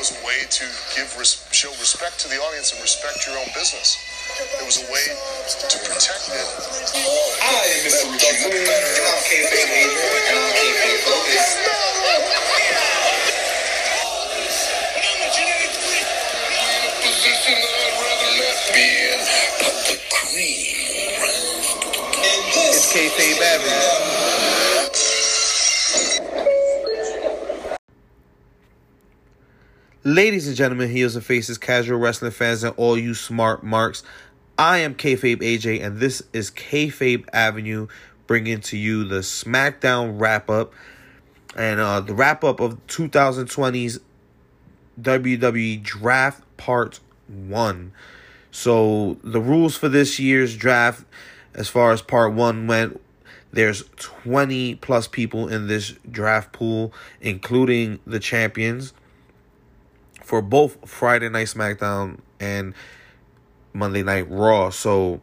was a way to give res- show respect to the audience and respect your own business. It was a way to protect it. I am Mr. Q, and I'm kayfabe Adrian, and I'm kayfabe focused. It's kayfabe Avenue. Ladies and gentlemen, heels and faces, casual wrestling fans, and all you smart marks. I am Kayfabe AJ, and this is Kayfabe Avenue, bringing to you the SmackDown wrap up and uh, the wrap up of 2020's WWE Draft Part One. So the rules for this year's draft, as far as Part One went, there's 20 plus people in this draft pool, including the champions for both Friday Night SmackDown and Monday Night Raw. So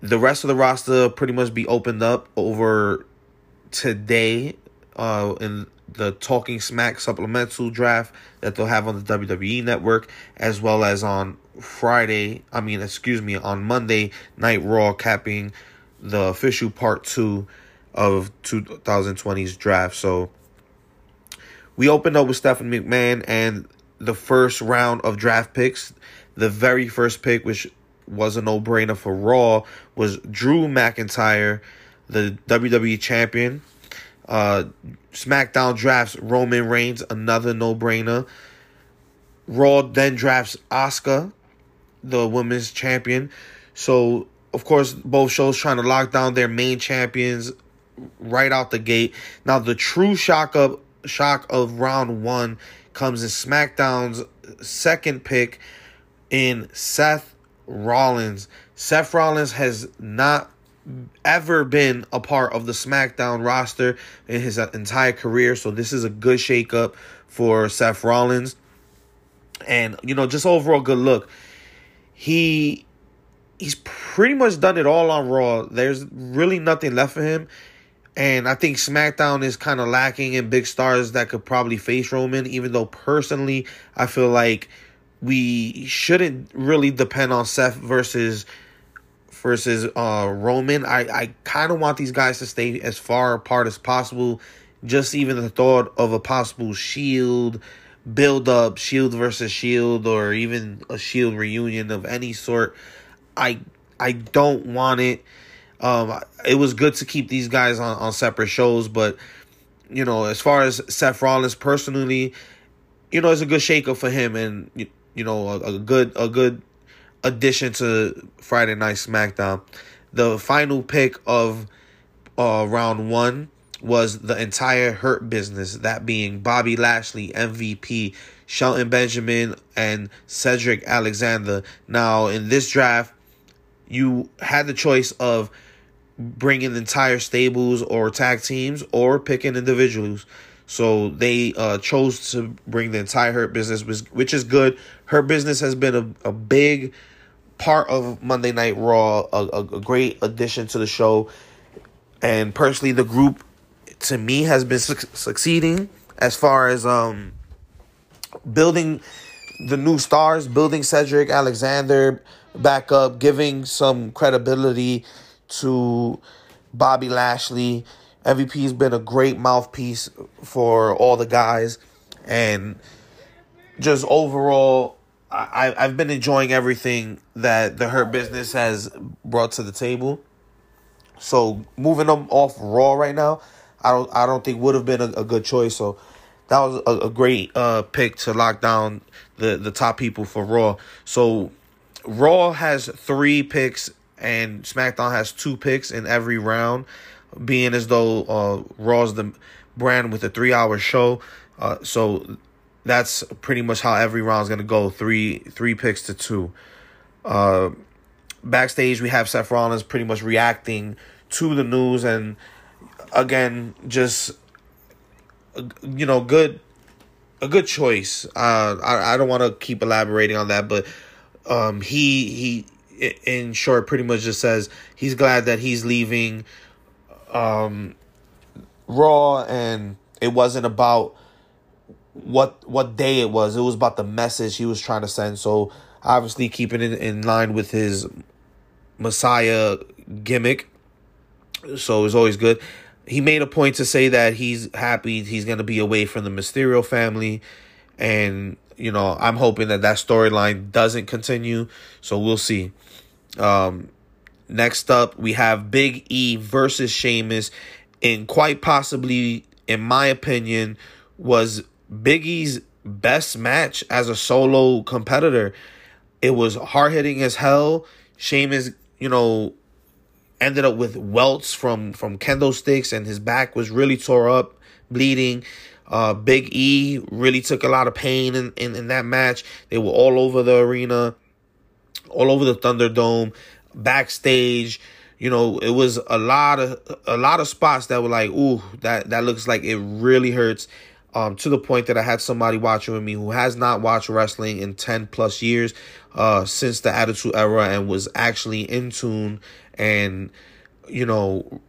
the rest of the roster pretty much be opened up over today uh in the Talking Smack supplemental draft that they'll have on the WWE network as well as on Friday, I mean excuse me, on Monday Night Raw capping the official part 2 of 2020's draft. So we opened up with Stephanie McMahon and the first round of draft picks. The very first pick, which was a no brainer for Raw, was Drew McIntyre, the WWE champion. Uh, SmackDown drafts Roman Reigns, another no brainer. Raw then drafts Asuka, the women's champion. So, of course, both shows trying to lock down their main champions right out the gate. Now, the true shock of shock of round one comes in SmackDown's second pick in Seth Rollins. Seth Rollins has not ever been a part of the SmackDown roster in his entire career, so this is a good shakeup for Seth Rollins. And you know, just overall good look. He he's pretty much done it all on Raw. There's really nothing left for him. And I think SmackDown is kind of lacking in big stars that could probably face Roman, even though personally, I feel like we shouldn't really depend on Seth versus versus uh Roman. I, I kind of want these guys to stay as far apart as possible. Just even the thought of a possible shield build up, shield versus shield, or even a shield reunion of any sort. I I don't want it. Um, it was good to keep these guys on, on separate shows, but you know, as far as Seth Rollins personally, you know, it's a good shakeup for him, and you, you know, a, a good a good addition to Friday Night SmackDown. The final pick of uh, round one was the entire Hurt business, that being Bobby Lashley, MVP, Shelton Benjamin, and Cedric Alexander. Now, in this draft, you had the choice of bringing entire stables or tag teams or picking individuals. So they uh, chose to bring the entire Hurt business, which is good. Hurt business has been a, a big part of Monday Night Raw, a, a, a great addition to the show. And personally, the group to me has been su- succeeding as far as um building the new stars, building Cedric Alexander back up, giving some credibility to Bobby Lashley. MVP has been a great mouthpiece for all the guys, and just overall, I I've been enjoying everything that the Hurt Business has brought to the table. So moving them off Raw right now, I don't I don't think would have been a, a good choice. So that was a, a great uh pick to lock down the the top people for Raw. So Raw has three picks and SmackDown has two picks in every round, being as though uh, Raw's the brand with a three hour show. Uh, so that's pretty much how every round is gonna go three three picks to two. Uh, backstage, we have Seth Rollins pretty much reacting to the news and again just you know good a good choice. Uh, I I don't want to keep elaborating on that, but um, he he in short pretty much just says he's glad that he's leaving um raw and it wasn't about what what day it was. It was about the message he was trying to send. So obviously keeping it in line with his Messiah gimmick. So it's always good. He made a point to say that he's happy he's going to be away from the Mysterio family. And, you know, I'm hoping that that storyline doesn't continue. So we'll see. Um, next up, we have Big E versus Sheamus. And quite possibly, in my opinion, was Big E's best match as a solo competitor. It was hard hitting as hell. Sheamus, you know, ended up with welts from from kendo sticks, and his back was really tore up, bleeding. Uh, Big E really took a lot of pain in, in, in that match. They were all over the arena, all over the Thunderdome, backstage. You know, it was a lot of a lot of spots that were like, ooh, that that looks like it really hurts um, to the point that I had somebody watching with me who has not watched wrestling in 10 plus years uh, since the Attitude Era and was actually in tune and, you know,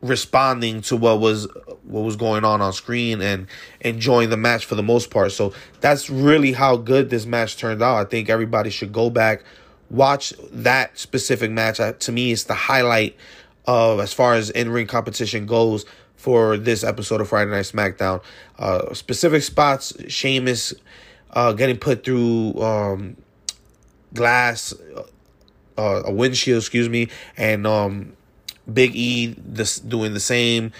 responding to what was what was going on on screen and enjoying the match for the most part. So that's really how good this match turned out. I think everybody should go back watch that specific match. to me, it's the highlight of as far as in ring competition goes for this episode of Friday Night SmackDown. Uh, specific spots, Sheamus uh, getting put through um, glass, uh, a windshield, excuse me, and um, Big E this doing the same.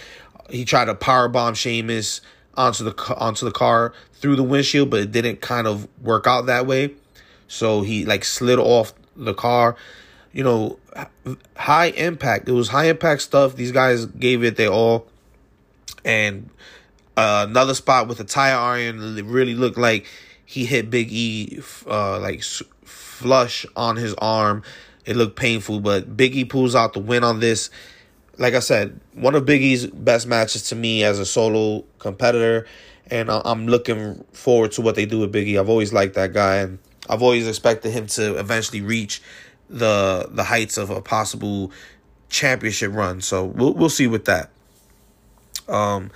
He tried to power bomb Sheamus onto the onto the car through the windshield, but it didn't kind of work out that way. So he like slid off the car. You know, high impact. It was high impact stuff. These guys gave it their all and uh, another spot with a tire iron it really looked like he hit Big E uh, like flush on his arm. It looked painful, but Big E pulls out the win on this. Like I said, one of Big E's best matches to me as a solo competitor, and I'm looking forward to what they do with Big E. I've always liked that guy, and I've always expected him to eventually reach the the heights of a possible championship run. So we'll we'll see with that. Um,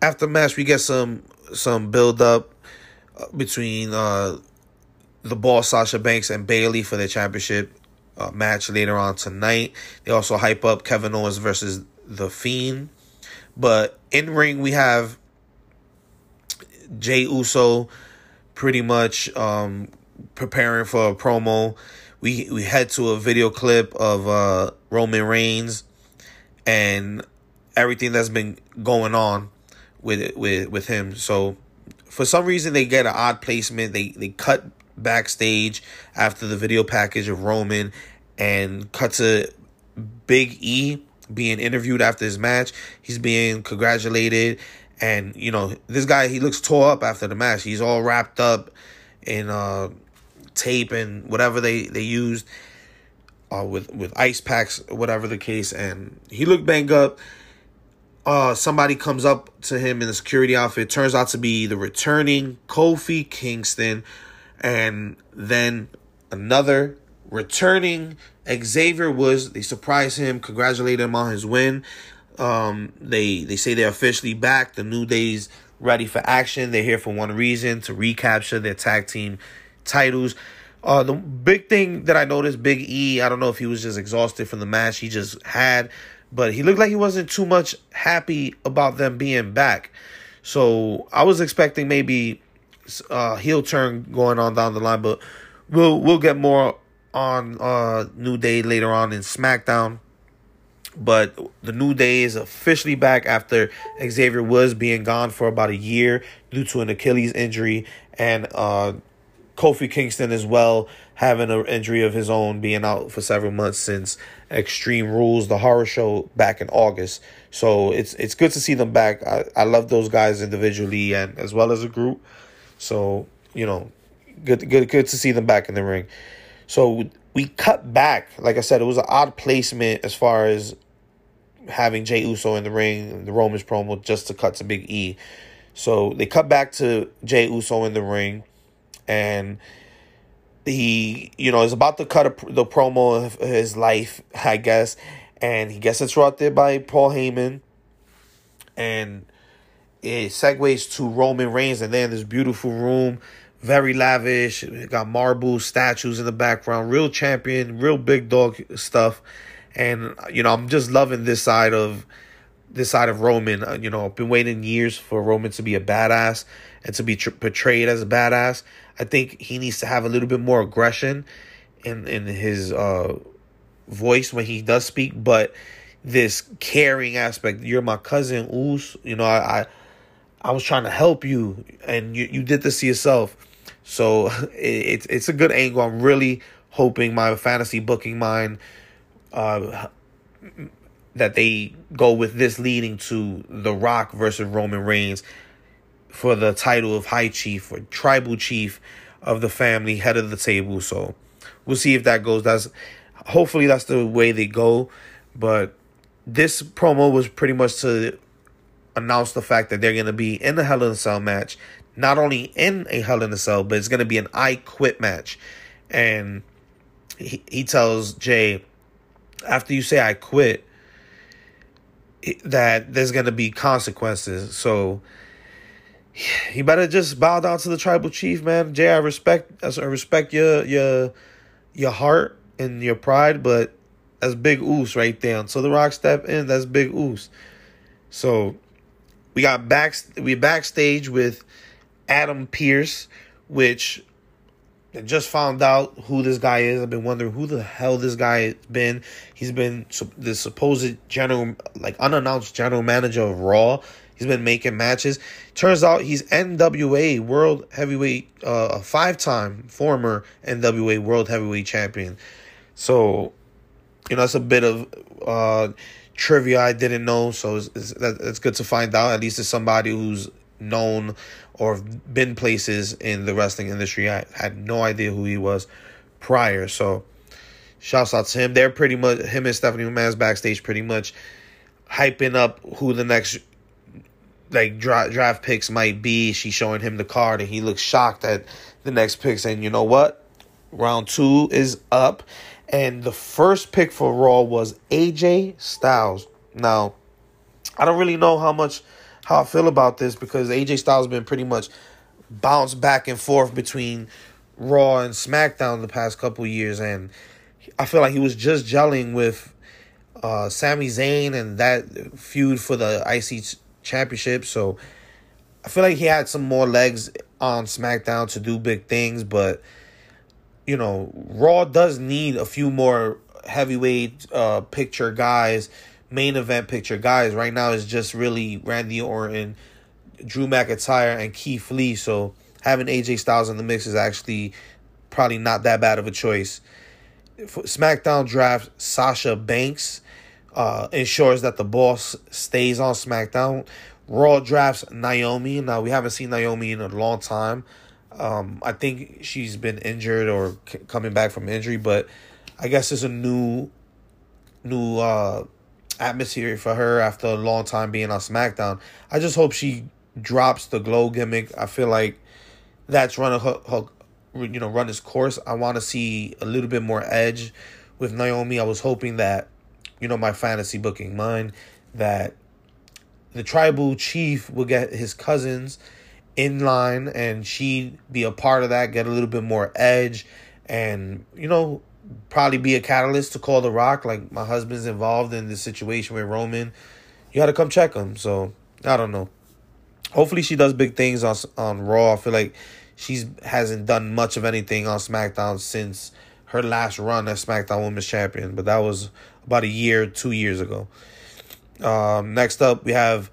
after match, we get some some build up uh, between uh, the boss Sasha Banks and Bayley for their championship uh, match later on tonight. They also hype up Kevin Owens versus the Fiend. But in ring, we have Jey Uso pretty much um, preparing for a promo. We we head to a video clip of uh, Roman Reigns and everything that's been going on with with with him. So for some reason they get an odd placement. They they cut backstage after the video package of Roman and cut to Big E being interviewed after his match. He's being congratulated and you know this guy he looks tore up after the match. He's all wrapped up in uh tape and whatever they they used uh with with ice packs whatever the case and he looked banged up uh, somebody comes up to him in a security outfit. Turns out to be the returning Kofi Kingston, and then another returning Xavier Woods. They surprise him, congratulate him on his win. Um, they they say they're officially back. The New Day's ready for action. They're here for one reason to recapture their tag team titles. Uh, the big thing that I noticed, Big E, I don't know if he was just exhausted from the match he just had but he looked like he wasn't too much happy about them being back. So I was expecting maybe uh heel turn going on down the line, but we'll we'll get more on uh New Day later on in SmackDown. But the New Day is officially back after Xavier was being gone for about a year due to an Achilles injury and uh Kofi Kingston as well having an injury of his own, being out for several months since Extreme Rules, the horror show back in August. So it's it's good to see them back. I, I love those guys individually and as well as a group. So you know, good good good to see them back in the ring. So we cut back. Like I said, it was an odd placement as far as having Jey Uso in the ring, the Romans promo, just to cut to Big E. So they cut back to Jey Uso in the ring, and he you know is about to cut a, the promo of his life, I guess, and he gets interrupted by Paul Heyman, and it segues to Roman Reigns, and then this beautiful room, very lavish. Got marble statues in the background, real champion, real big dog stuff. And you know, I'm just loving this side of this side of Roman. Uh, you know, I've been waiting years for Roman to be a badass and to be tr- portrayed as a badass. I think he needs to have a little bit more aggression in in his uh, voice when he does speak, but this caring aspect. You're my cousin, Oos. You know, I, I I was trying to help you, and you you did this to yourself. So it, it's it's a good angle. I'm really hoping my fantasy booking mind uh, that they go with this leading to The Rock versus Roman Reigns for the title of High Chief or Tribal Chief of the family, head of the table. So we'll see if that goes. That's hopefully that's the way they go. But this promo was pretty much to announce the fact that they're going to be in the Hell in a Cell match. Not only in a Hell in a Cell, but it's going to be an I Quit match. And he, he tells Jey, after you say I quit, that there's going to be consequences. So he better just bow down to the tribal chief, man. Jey, I respect, I respect your your your heart and your pride, but that's big oos right there. So the Rock step in, that's big oos. So we got back we backstage with Adam Pearce, which I just found out who this guy is. I've been wondering who the hell this guy has been. He's been the supposed general, like unannounced general manager of Raw. He's been making matches. Turns out he's NWA World Heavyweight, uh, a five-time former NWA World Heavyweight Champion. So, you know, that's a bit of uh, trivia I didn't know. So it's, it's, it's good to find out. At least it's somebody who's known or been places in the wrestling industry. I had no idea who he was prior. So shouts out to him. They're pretty much him and Stephanie McMahon's backstage pretty much hyping up who the next like draft draft picks might be. She's showing him the card and he looks shocked at the next pick saying, "You know what? Round 2 is up." And the first pick for Raw was AJ Styles. Now, I don't really know how much how I feel about this because AJ Styles has been pretty much bounced back and forth between Raw and SmackDown the past couple years, and I feel like he was just gelling with uh, Sami Zayn and that feud for the IC championship. So I feel like he had some more legs on SmackDown to do big things, but you know, Raw does need a few more heavyweight uh, picture guys main event picture guys right now is just really Randy Orton, Drew McIntyre, and Keith Lee. So having AJ Styles in the mix is actually probably not that bad of a choice. SmackDown draft Sasha Banks uh, ensures that the boss stays on SmackDown. Raw drafts Naomi. Now we haven't seen Naomi in a long time. Um, I think she's been injured or c- coming back from injury, but I guess it's a new, new uh, atmosphere for her after a long time being on SmackDown. I just hope she drops the glow gimmick. I feel like that's running her, her you know, run its course. I want to see a little bit more edge with Naomi. I was hoping that, you know, my fantasy booking mine, that the tribal chief will get his cousins in line and she be a part of that, get a little bit more edge and, you know, probably be a catalyst to call The Rock. Like my husband's involved in this situation with Roman. You got to come check him. So I don't know. Hopefully she does big things on on Raw. I feel like she's hasn't done much of anything on SmackDown since her last run as SmackDown Women's Champion, but that was about a year, two years ago. Um, next up, we have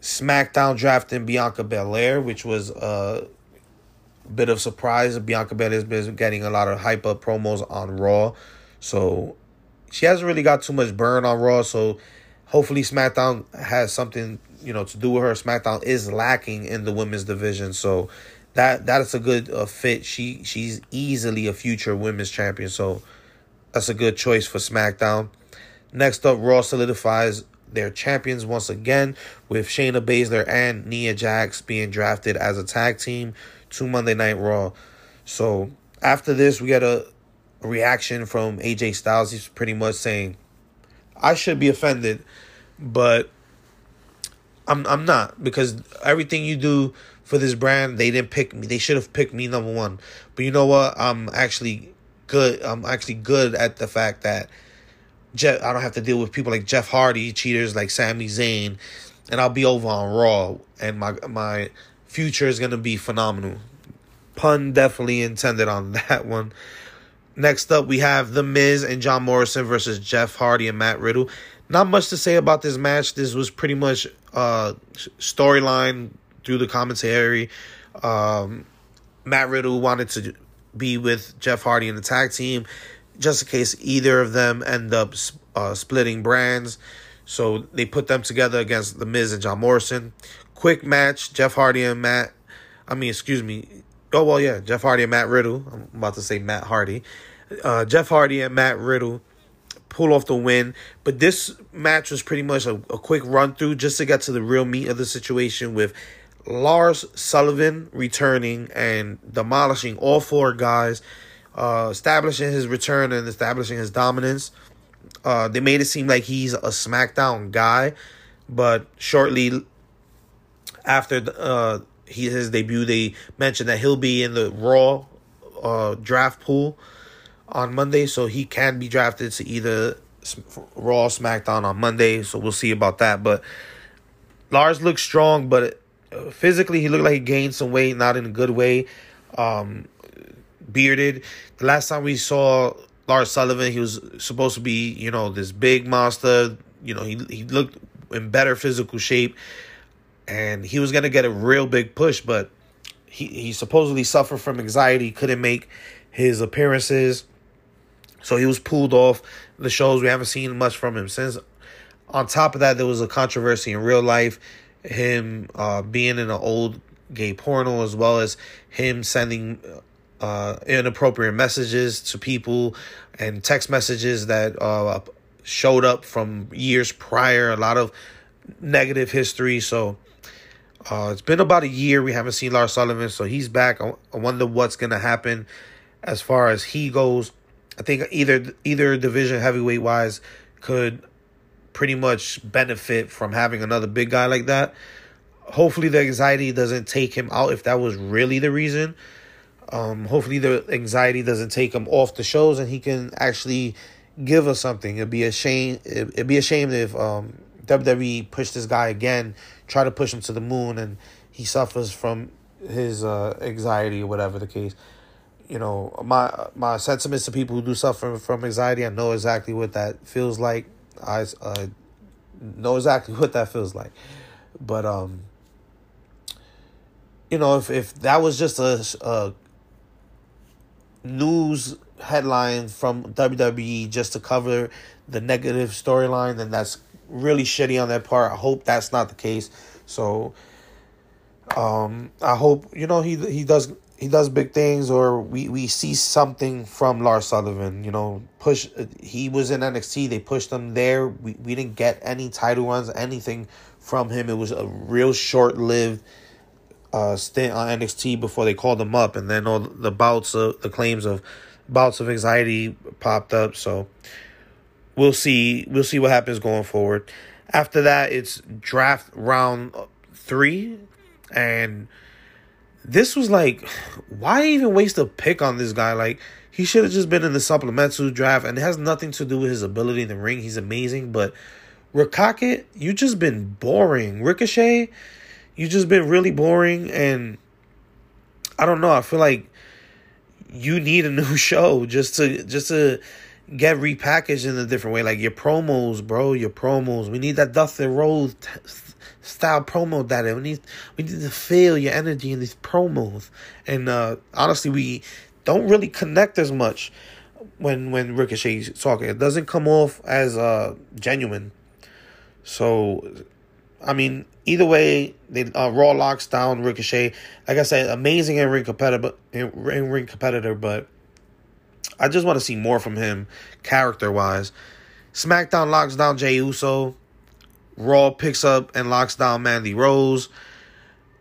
SmackDown drafting Bianca Belair, which was uh, bit of surprise. Bianca Belair has been getting a lot of hype up promos on Raw, so she hasn't really got too much burn on Raw. So hopefully SmackDown has something you know to do with her. SmackDown is lacking in the women's division, so that that is a good uh, fit. She she's easily a future women's champion, so that's a good choice for SmackDown. Next up, Raw solidifies their champions once again with Shayna Baszler and Nia Jax being drafted as a tag team to Monday Night Raw. So after this, we got a reaction from AJ Styles. He's pretty much saying, I should be offended, but I'm I'm not because everything you do for this brand, they didn't pick me. They should have picked me number one. But you know what? I'm actually good. I'm actually good at the fact that Jeff. I don't have to deal with people like Jeff Hardy, cheaters like Sami Zayn, and I'll be over on Raw, and my my future is gonna be phenomenal. Pun definitely intended on that one. Next up, we have The Miz and John Morrison versus Jeff Hardy and Matt Riddle. Not much to say about this match. This was pretty much uh storyline through the commentary. Um, Matt Riddle wanted to be with Jeff Hardy in the tag team, just in case either of them end up uh, splitting brands. So they put them together against The Miz and John Morrison. Quick match, Jeff Hardy and Matt. I mean, excuse me. Oh well, yeah, Jeff Hardy and Matt Riddle. I'm about to say Matt Hardy. Uh, Jeff Hardy and Matt Riddle pull off the win. But this match was pretty much a, a quick run through just to get to the real meat of the situation with Lars Sullivan returning and demolishing all four guys, uh, establishing his return and establishing his dominance. Uh, they made it seem like he's a SmackDown guy, but shortly after uh, he, his debut, they mentioned that he'll be in the Raw uh, draft pool on Monday, so he can be drafted to either Raw, SmackDown on Monday. So we'll see about that. But Lars looks strong, but physically he looked like he gained some weight, not in a good way. Um, bearded. The last time we saw Lars Sullivan, he was supposed to be, you know, this big monster. You know, he he looked in better physical shape, and he was gonna get a real big push, but he he supposedly suffered from anxiety, couldn't make his appearances, so he was pulled off the shows. We haven't seen much from him since. On top of that, there was a controversy in real life him uh, being in an old gay porno as well as him sending uh, inappropriate messages to people and text messages that uh, showed up from years prior a lot of negative history so uh, it's been about a year we haven't seen Lars Sullivan so he's back I, I wonder what's gonna happen as far as he goes I think either either division heavyweight wise could pretty much benefit from having another big guy like that. Hopefully, the anxiety doesn't take him out if that was really the reason. Um, hopefully, the anxiety doesn't take him off the shows and he can actually give us something. It'd be a shame. It'd be a shame if um, WWE pushed this guy again, try to push him to the moon, and he suffers from his uh, anxiety or whatever the case. You know, my my sentiments to people who do suffer from anxiety, I know exactly what that feels like. I uh, know exactly what that feels like. But um, you know, if if that was just a, a news headline from WWE just to cover the negative storyline, then that's really shitty on their part. I hope that's not the case. So um I hope you know he he does he does big things or we, we see something from Lars Sullivan, you know, push he was in NXT, they pushed him there. We we didn't get any title runs, anything from him. It was a real short-lived uh stint on NXT before they called him up and then all the bouts of the claims of bouts of anxiety popped up. So we'll see we'll see what happens going forward. After that, it's draft round 3 and this was like, why even waste a pick on this guy? Like, he should have just been in the supplemental draft, and it has nothing to do with his ability in the ring. He's amazing, but Rakakit, you just been boring. Ricochet, you just been really boring, and I don't know. I feel like you need a new show just to just to get repackaged in a different way. Like your promos, bro, your promos. We need that Dustin Rhodes style promo that we need we need to feel your energy in these promos. And uh honestly we don't really connect as much when when ricochet's talking. It doesn't come off as uh genuine. So i mean either way they uh, raw locks down ricochet. Like i said amazing in ring competitor in ring competitor but i just want to see more from him character wise smackdown locks down jey uso Raw picks up and locks down Mandy Rose,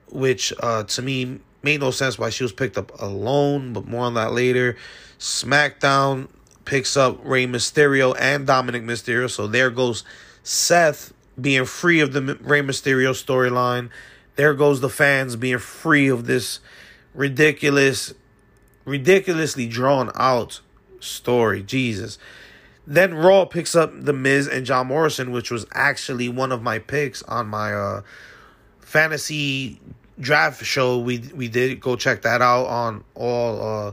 which uh, to me made no sense why she was picked up alone, but more on that later. SmackDown picks up Rey Mysterio and Dominik Mysterio, so there goes Seth being free of the Rey Mysterio storyline. There goes the fans being free of this ridiculous, ridiculously drawn out story. Jesus. Then Raw picks up The Miz and John Morrison, which was actually one of my picks on my uh, fantasy draft show. We we did go check that out on all uh,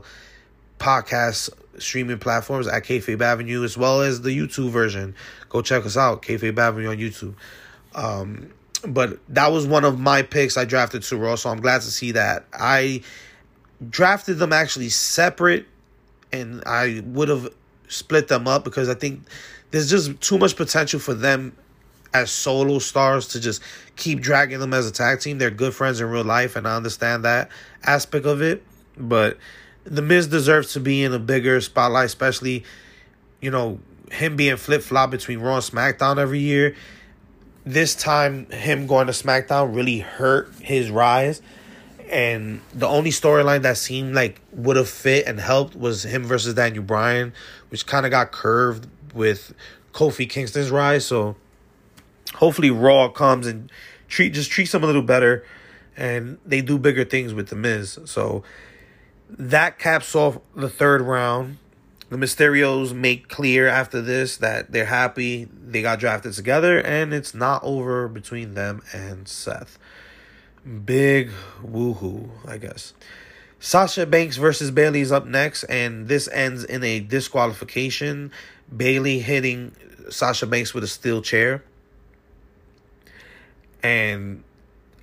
podcast streaming platforms at Kayfabe Avenue as well as the YouTube version. Go check us out, Kayfabe Avenue on YouTube. Um, but that was one of my picks I drafted to Raw, so I'm glad to see that. I drafted them actually separate, and I would have split them up because I think there's just too much potential for them as solo stars to just keep dragging them as a tag team. They're good friends in real life, and I understand that aspect of it. But The Miz deserves to be in a bigger spotlight, especially, you know, him being flip flop between Raw and SmackDown every year. This time, him going to SmackDown really hurt his rise. And the only storyline that seemed like would have fit and helped was him versus Daniel Bryan, which kind of got curved with Kofi Kingston's rise. So hopefully Raw comes and treat just treats them a little better, and they do bigger things with the Miz. So that caps off the third round. The Mysterios make clear after this that they're happy they got drafted together, and it's not over between them and Seth. Big woohoo, I guess. Sasha Banks versus Bayley is up next, and this ends in a disqualification. Bayley hitting Sasha Banks with a steel chair. And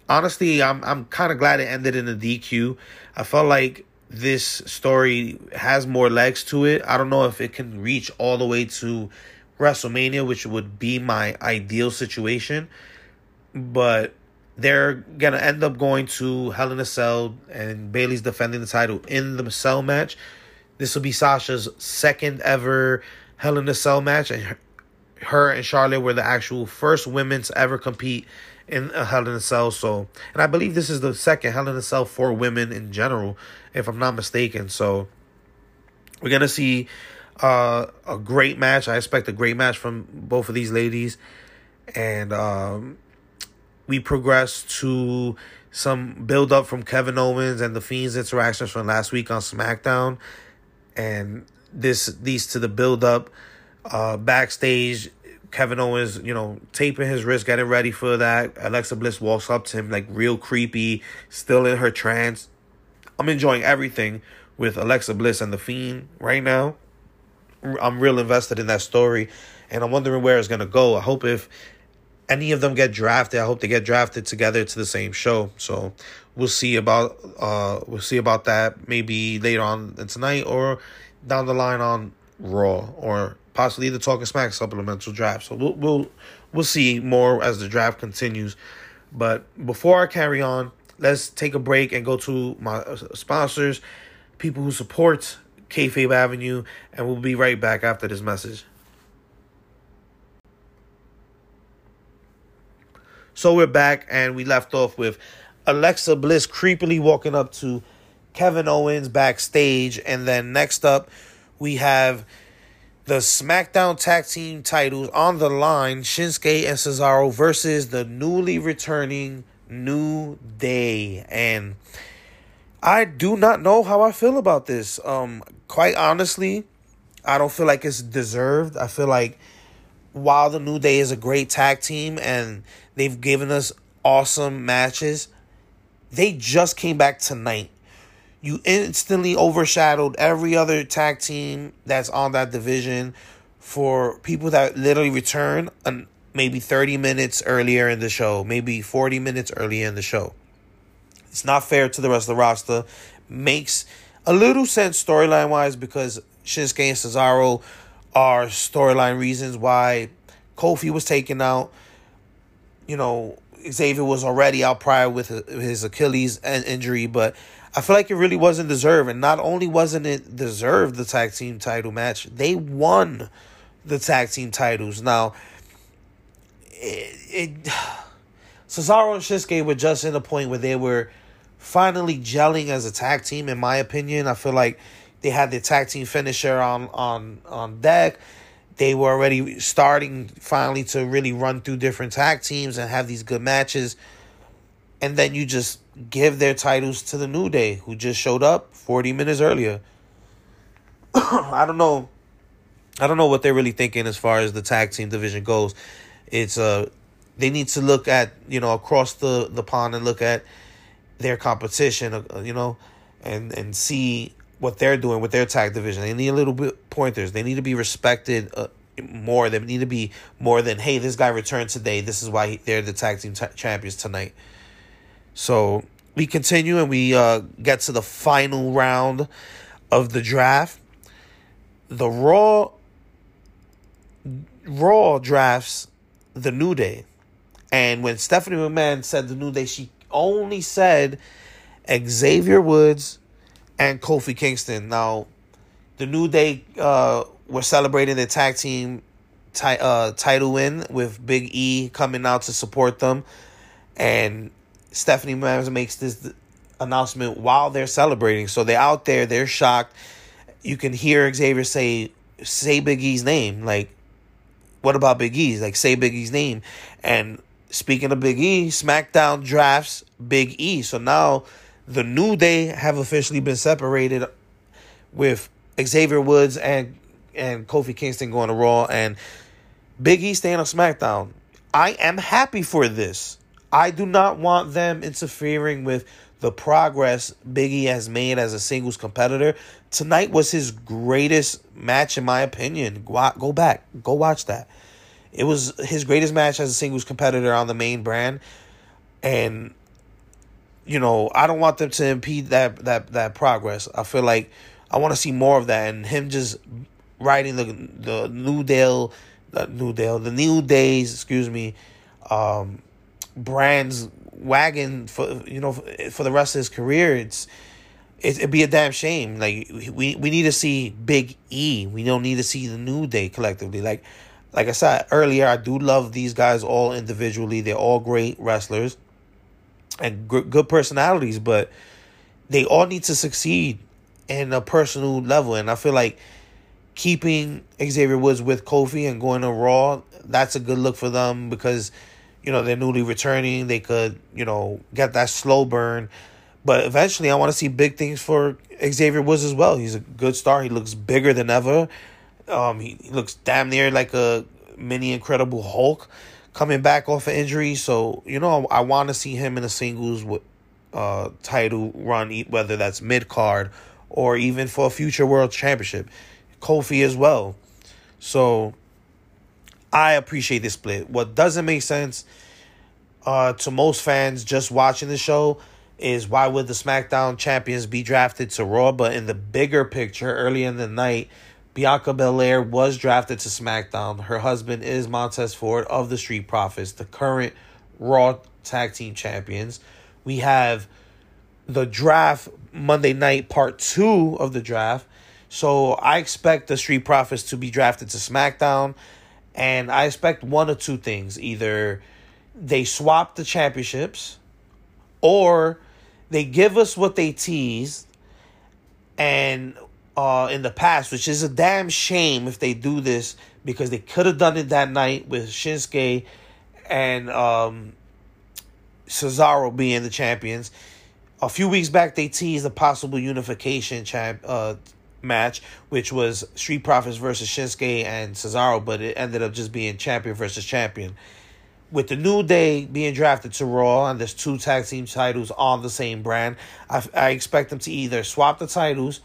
honestly, I'm I'm kind of glad it ended in a DQ. I felt like this story has more legs to it. I don't know if it can reach all the way to WrestleMania, which would be my ideal situation, but they're gonna end up going to Hell in a Cell, and Bayley's defending the title in the Cell match. This will be Sasha's second ever Hell in a Cell match, and her, her and Charlotte were the actual first women to ever compete in a Hell in a Cell. So, and I believe this is the second Hell in a Cell for women in general, if I'm not mistaken. So, we're gonna see uh, a great match. I expect a great match from both of these ladies, and um, we progress to some build up from Kevin Owens and the Fiend's interactions from last week on SmackDown, and this leads to the build up uh, backstage. Kevin Owens, you know, taping his wrist, getting ready for that. Alexa Bliss walks up to him like real creepy, still in her trance. I'm enjoying everything with Alexa Bliss and the Fiend right now. I'm real invested in that story, and I'm wondering where it's gonna go. I hope if any of them get drafted, I hope they get drafted together to the same show. So we'll see about uh we'll see about that maybe later on tonight or down the line on Raw or possibly the Talking Smack supplemental draft. So we'll we'll we'll see more as the draft continues. But before I carry on, let's take a break and go to my sponsors, people who support Kayfabe Avenue, and we'll be right back after this message. So we're back, and we left off with Alexa Bliss creepily walking up to Kevin Owens backstage, and then next up we have the SmackDown Tag Team titles on the line: Shinsuke and Cesaro versus the newly returning New Day, and I do not know how I feel about this. Um, quite honestly, I don't feel like it's deserved. I feel like while the New Day is a great tag team and they've given us awesome matches, they just came back tonight. You instantly overshadowed every other tag team that's on that division for people that literally return and maybe 30 minutes earlier in the show, maybe 40 minutes earlier in the show. It's not fair to the rest of the roster. Makes a little sense storyline wise because Shinsuke and Cesaro are storyline reasons why Kofi was taken out. You know, Xavier was already out prior with his Achilles injury, but I feel like it really wasn't deserved. And not only wasn't it deserved the tag team title match, they won the tag team titles. Now, it, it Cesaro and Shinsuke were just in a point where they were finally gelling as a tag team. In my opinion, I feel like they had the tag team finisher on on on deck. they were already starting finally to really run through different tag teams and have these good matches. And then you just give their titles to the New Day, who just showed up 40 minutes earlier. I don't know. I don't know what they're really thinking as far as the tag team division goes. It's uh they need to look at, you know, across the the pond and look at their competition, uh, you know, and and see what they're doing with their tag division. They need a little bit pointers. They need to be respected uh, more. They need to be more than, hey, this guy returned today. This is why they're the tag team t- champions tonight. So we continue and we uh, get to the final round of the draft. The Raw Raw drafts the New Day. And when Stephanie McMahon said the New Day, she only said Xavier Woods and Kofi Kingston. Now, the New Day uh, were celebrating their tag team uh, title win with Big E coming out to support them. And Stephanie McMahon makes this announcement while they're celebrating. So they're out there, they're shocked. You can hear Xavier say, say Big E's name. Like, what about Big E's? Like, say Big E's name. And speaking of Big E, SmackDown drafts Big E. So now the New Day have officially been separated with Xavier Woods and and Kofi Kingston going to Raw and Big E staying on SmackDown. I am happy for this. I do not want them interfering with the progress Big E has made as a singles competitor. Tonight was his greatest match, in my opinion. Go, go back, go watch that. It was his greatest match as a singles competitor on the main brand, and you know, I don't want them to impede that that that progress. I feel like I want to see more of that, and him just riding the the New Dale, the New Dale, the New Days, excuse me, um, brands wagon for you know for the rest of his career. It's it, it'd be a damn shame. Like we we need to see Big E. We don't need to see the New Day collectively. Like like I said earlier, I do love these guys all individually. They're all great wrestlers and g- good personalities, but they all need to succeed in a personal level. And I feel like keeping Xavier Woods with Kofi and going to Raw, that's a good look for them because, you know, they're newly returning. They could, you know, get that slow burn. But eventually, I want to see big things for Xavier Woods as well. He's a good star. He looks bigger than ever. Um, he, he looks damn near like a mini Incredible Hulk coming back off an injury. So, you know, I, I want to see him in a singles with, uh, title run, whether that's mid card or even for a future world championship. Kofi as well. So, I appreciate this split. What doesn't make sense uh, to most fans just watching the show is why would the SmackDown champions be drafted to Raw? But in the bigger picture, early in the night, Bianca Belair was drafted to SmackDown. Her husband is Montez Ford of the Street Profits, the current Raw Tag Team Champions. We have the draft Monday night, part two of the draft. So I expect the Street Profits to be drafted to SmackDown. And I expect one of two things. Either they swap the championships or they give us what they teased and uh, in the past, which is a damn shame if they do this because they could have done it that night with Shinsuke and um, Cesaro being the champions. A few weeks back, they teased a possible unification champ uh, match, which was Street Profits versus Shinsuke and Cesaro, but it ended up just being champion versus champion. With the New Day being drafted to Raw and there's two tag team titles on the same brand, I, I expect them to either swap the titles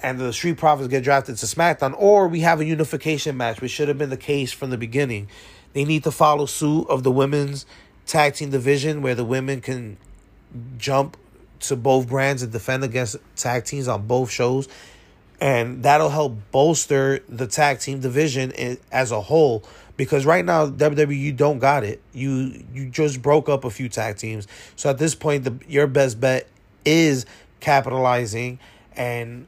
and the Street Profits get drafted to SmackDown, or we have a unification match, which should have been the case from the beginning. They need to follow suit of the women's tag team division, where the women can jump to both brands and defend against tag teams on both shows, and that'll help bolster the tag team division as a whole. Because right now WWE you don't got it. You you just broke up a few tag teams, so at this point, the your best bet is capitalizing and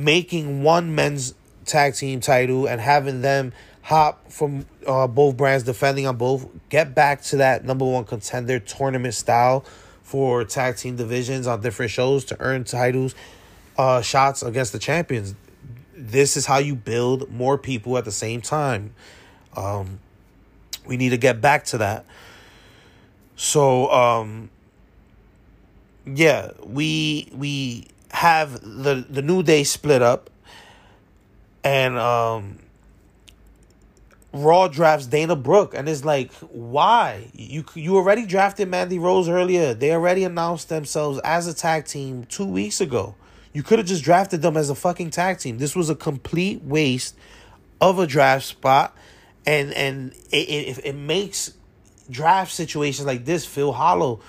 making one men's tag team title and having them hop from uh, both brands defending on both get back to that number one contender tournament style for tag team divisions on different shows to earn titles uh shots against the champions this is how you build more people at the same time. Um, we need to get back to that. So um, yeah, we we have the the new day split up, and um, Raw drafts Dana Brooke, and it's like, why you you already drafted Mandy Rose earlier? They already announced themselves as a tag team two weeks ago. You could have just drafted them as a fucking tag team. This was a complete waste of a draft spot, and and it it, it makes draft situations like this feel hollow.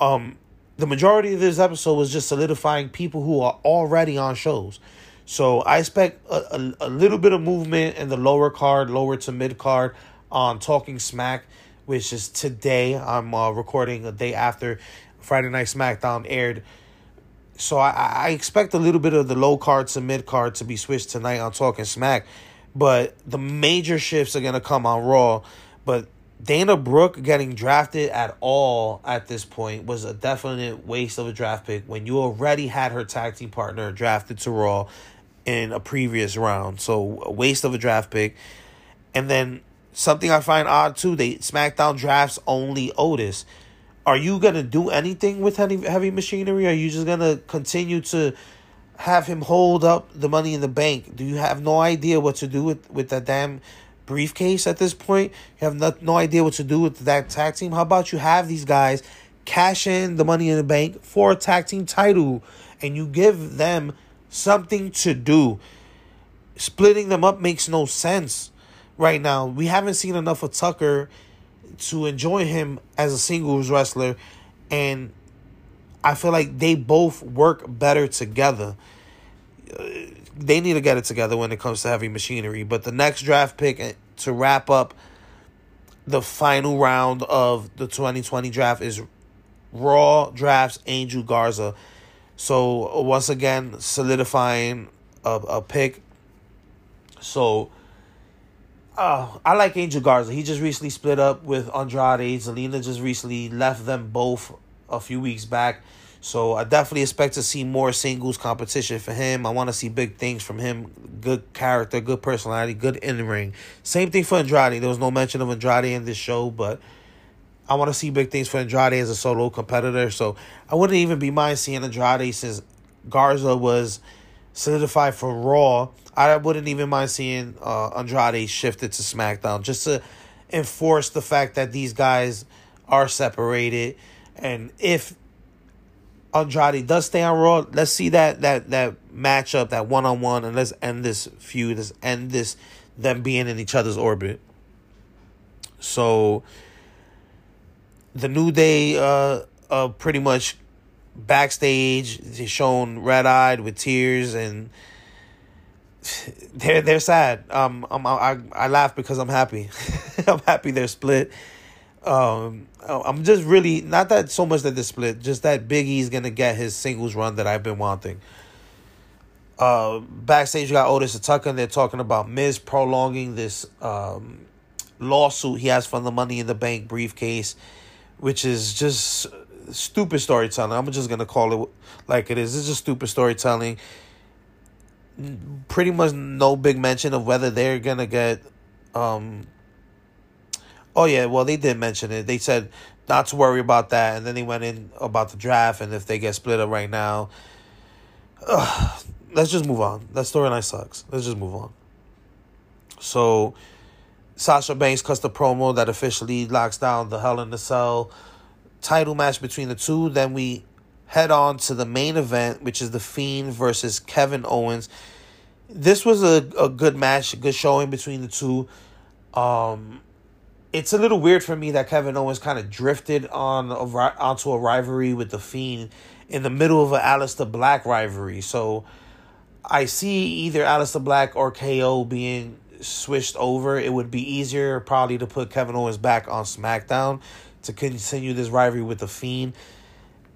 Um, the majority of this episode was just solidifying people who are already on shows. So I expect a, a, a, little bit of movement in the lower card, lower to mid card on Talking Smack, which is today. I'm uh, recording a day after Friday Night SmackDown aired. So I, I expect a little bit of the low card to mid card to be switched tonight on Talking Smack. But the major shifts are going to come on Raw. But Dana Brooke getting drafted at all at this point was a definite waste of a draft pick when you already had her tag team partner drafted to Raw in a previous round. So a waste of a draft pick. And then something I find odd too, they SmackDown drafts only Otis. Are you gonna do anything with heavy heavy machinery? Are you just gonna continue to have him hold up the money in the bank? Do you have no idea what to do with, with that damn briefcase at this point? You have no, no idea what to do with that tag team? How about you have these guys cash in the money in the bank for a tag team title and you give them something to do. Splitting them up makes no sense right now. We haven't seen enough of Tucker to enjoy him as a singles wrestler, and I feel like they both work better together. They need to get it together when it comes to heavy machinery. But the next draft pick to wrap up the final round of the 2020 draft is Raw drafts Angel Garza. So once again, solidifying a, a pick. So uh, I like Angel Garza. He just recently split up with Andrade. Zelina just recently left them both a few weeks back. So I definitely expect to see more singles competition for him. I want to see big things from him. Good character, good personality, good in ring. Same thing for Andrade. There was no mention of Andrade in this show, but I want to see big things for Andrade as a solo competitor. So I wouldn't even be mind seeing Andrade since Garza was solidified for Raw. I wouldn't even mind seeing uh, Andrade shifted to SmackDown just to enforce the fact that these guys are separated. And if Andrade does stay on Raw, let's see that that that matchup, that one on one, and let's end this feud. Let's end this them being in each other's orbit. So the New Day uh uh pretty much backstage they shown red eyed with tears and they're they're sad. Um, I'm, I I laugh because I'm happy. I'm happy they're split. Um, I'm just really not that so much that they're split, just that Biggie's gonna get his singles run that I've been wanting. Uh, backstage, you got Otis Tucker, and they're talking about Miz prolonging this um lawsuit he has from the Money in the Bank briefcase which is just stupid storytelling. I'm just gonna call it like it is. It's just stupid storytelling. Pretty much no big mention of whether they're gonna get. Um, oh yeah, well they did mention it. They said not to worry about that, and then they went in about the draft and if they get split up right now. Ugh, let's just move on. That storyline sucks. Let's just move on. So Sasha Banks cuts the promo that officially locks down the Hell in the Cell title match between the two. Then we head on to the main event, which is The Fiend versus Kevin Owens. This was a, a good match, a good showing between the two. Um, it's a little weird for me that Kevin Owens kind of drifted on a, onto a rivalry with The Fiend in the middle of an Aleister Black rivalry. So I see either Aleister Black or KO being switched over, it would be easier probably to put Kevin Owens back on SmackDown to continue this rivalry with the Fiend.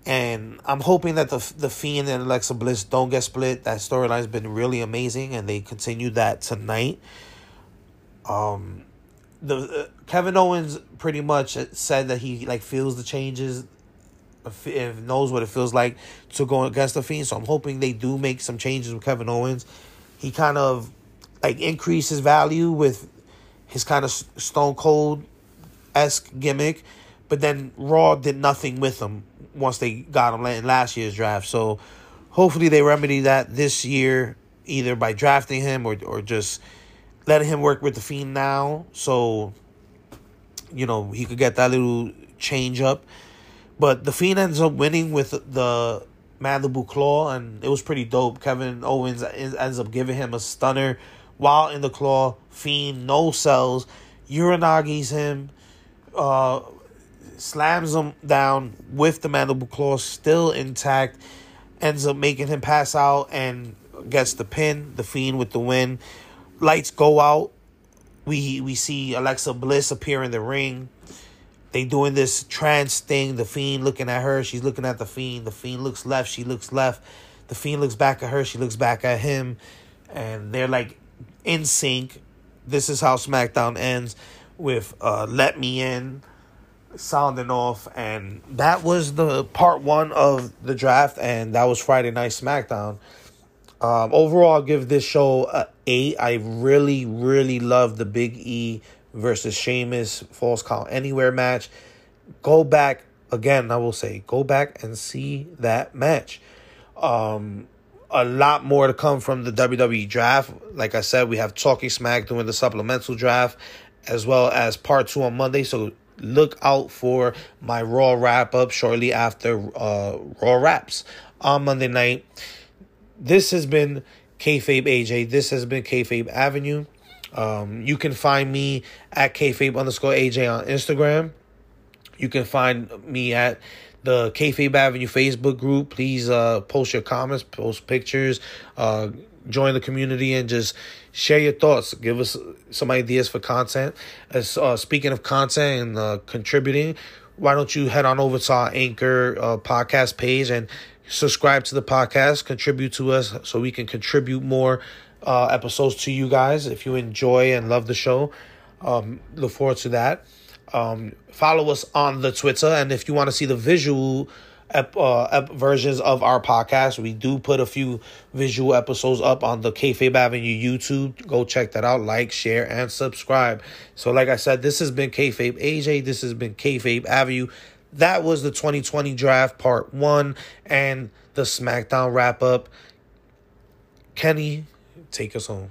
And I'm hoping that the the Fiend and Alexa Bliss don't get split. That storyline's been really amazing, and they continue that tonight. Um, the uh, Kevin Owens pretty much said that he like feels the changes, if knows what it feels like to go against the Fiend. So I'm hoping they do make some changes with Kevin Owens he kind of like increased his value with his kind of Stone Cold esque gimmick, but then Raw did nothing with him once they got him in last year's draft. So hopefully they remedy that this year, either by drafting him or or just letting him work with the Fiend now, so you know he could get that little change up. But the Fiend ends up winning with the Mandible Claw, and it was pretty dope. Kevin Owens ends up giving him a stunner while in the claw. Fiend no sells, Uranage's him, uh, slams him down with the Mandible Claw still intact, ends up making him pass out and gets the pin. The Fiend with the win. Lights go out. We we see Alexa Bliss appear in the ring. They doing this trance thing. The fiend looking at her. She's looking at the fiend. The fiend looks left. She looks left. The fiend looks back at her. She looks back at him, and they're like in sync. This is how SmackDown ends with uh, "Let Me In" sounding off, and that was the part one of the draft, and that was Friday Night SmackDown. Um, overall, I'll give this show a eight. I really, really love the Big E versus Sheamus falls Count Anywhere match. Go back again. I will say, go back and see that match. Um, a lot more to come from the WWE draft. Like I said, we have Talking Smack doing the supplemental draft, as well as part two on Monday. So look out for my Raw wrap up shortly after uh, Raw wraps on Monday night. This has been Kayfabe AJ. This has been Kayfabe Avenue. Um, you can find me at kayfabe underscore AJ on Instagram. You can find me at the Kayfabe Avenue Facebook group. Please uh, post your comments, post pictures, uh, join the community, and just share your thoughts. Give us some ideas for content. As uh, speaking of content and uh, contributing, why don't you head on over to our Anchor uh, podcast page and subscribe to the podcast, contribute to us so we can contribute more uh, episodes to you guys. If you enjoy and love the show, um, look forward to that. Um, follow us on the Twitter, and if you want to see the visual ep, uh, ep versions of our podcast, we do put a few visual episodes up on the Kayfabe Avenue YouTube. Go check that out. Like, share, and subscribe. So, like I said, this has been Kayfabe AJ. This has been Kayfabe Avenue. That was the 2020 draft part one and the SmackDown wrap up. Kenny, take us home.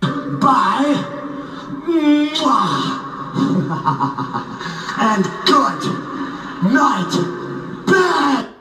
Bye. and good night, bad.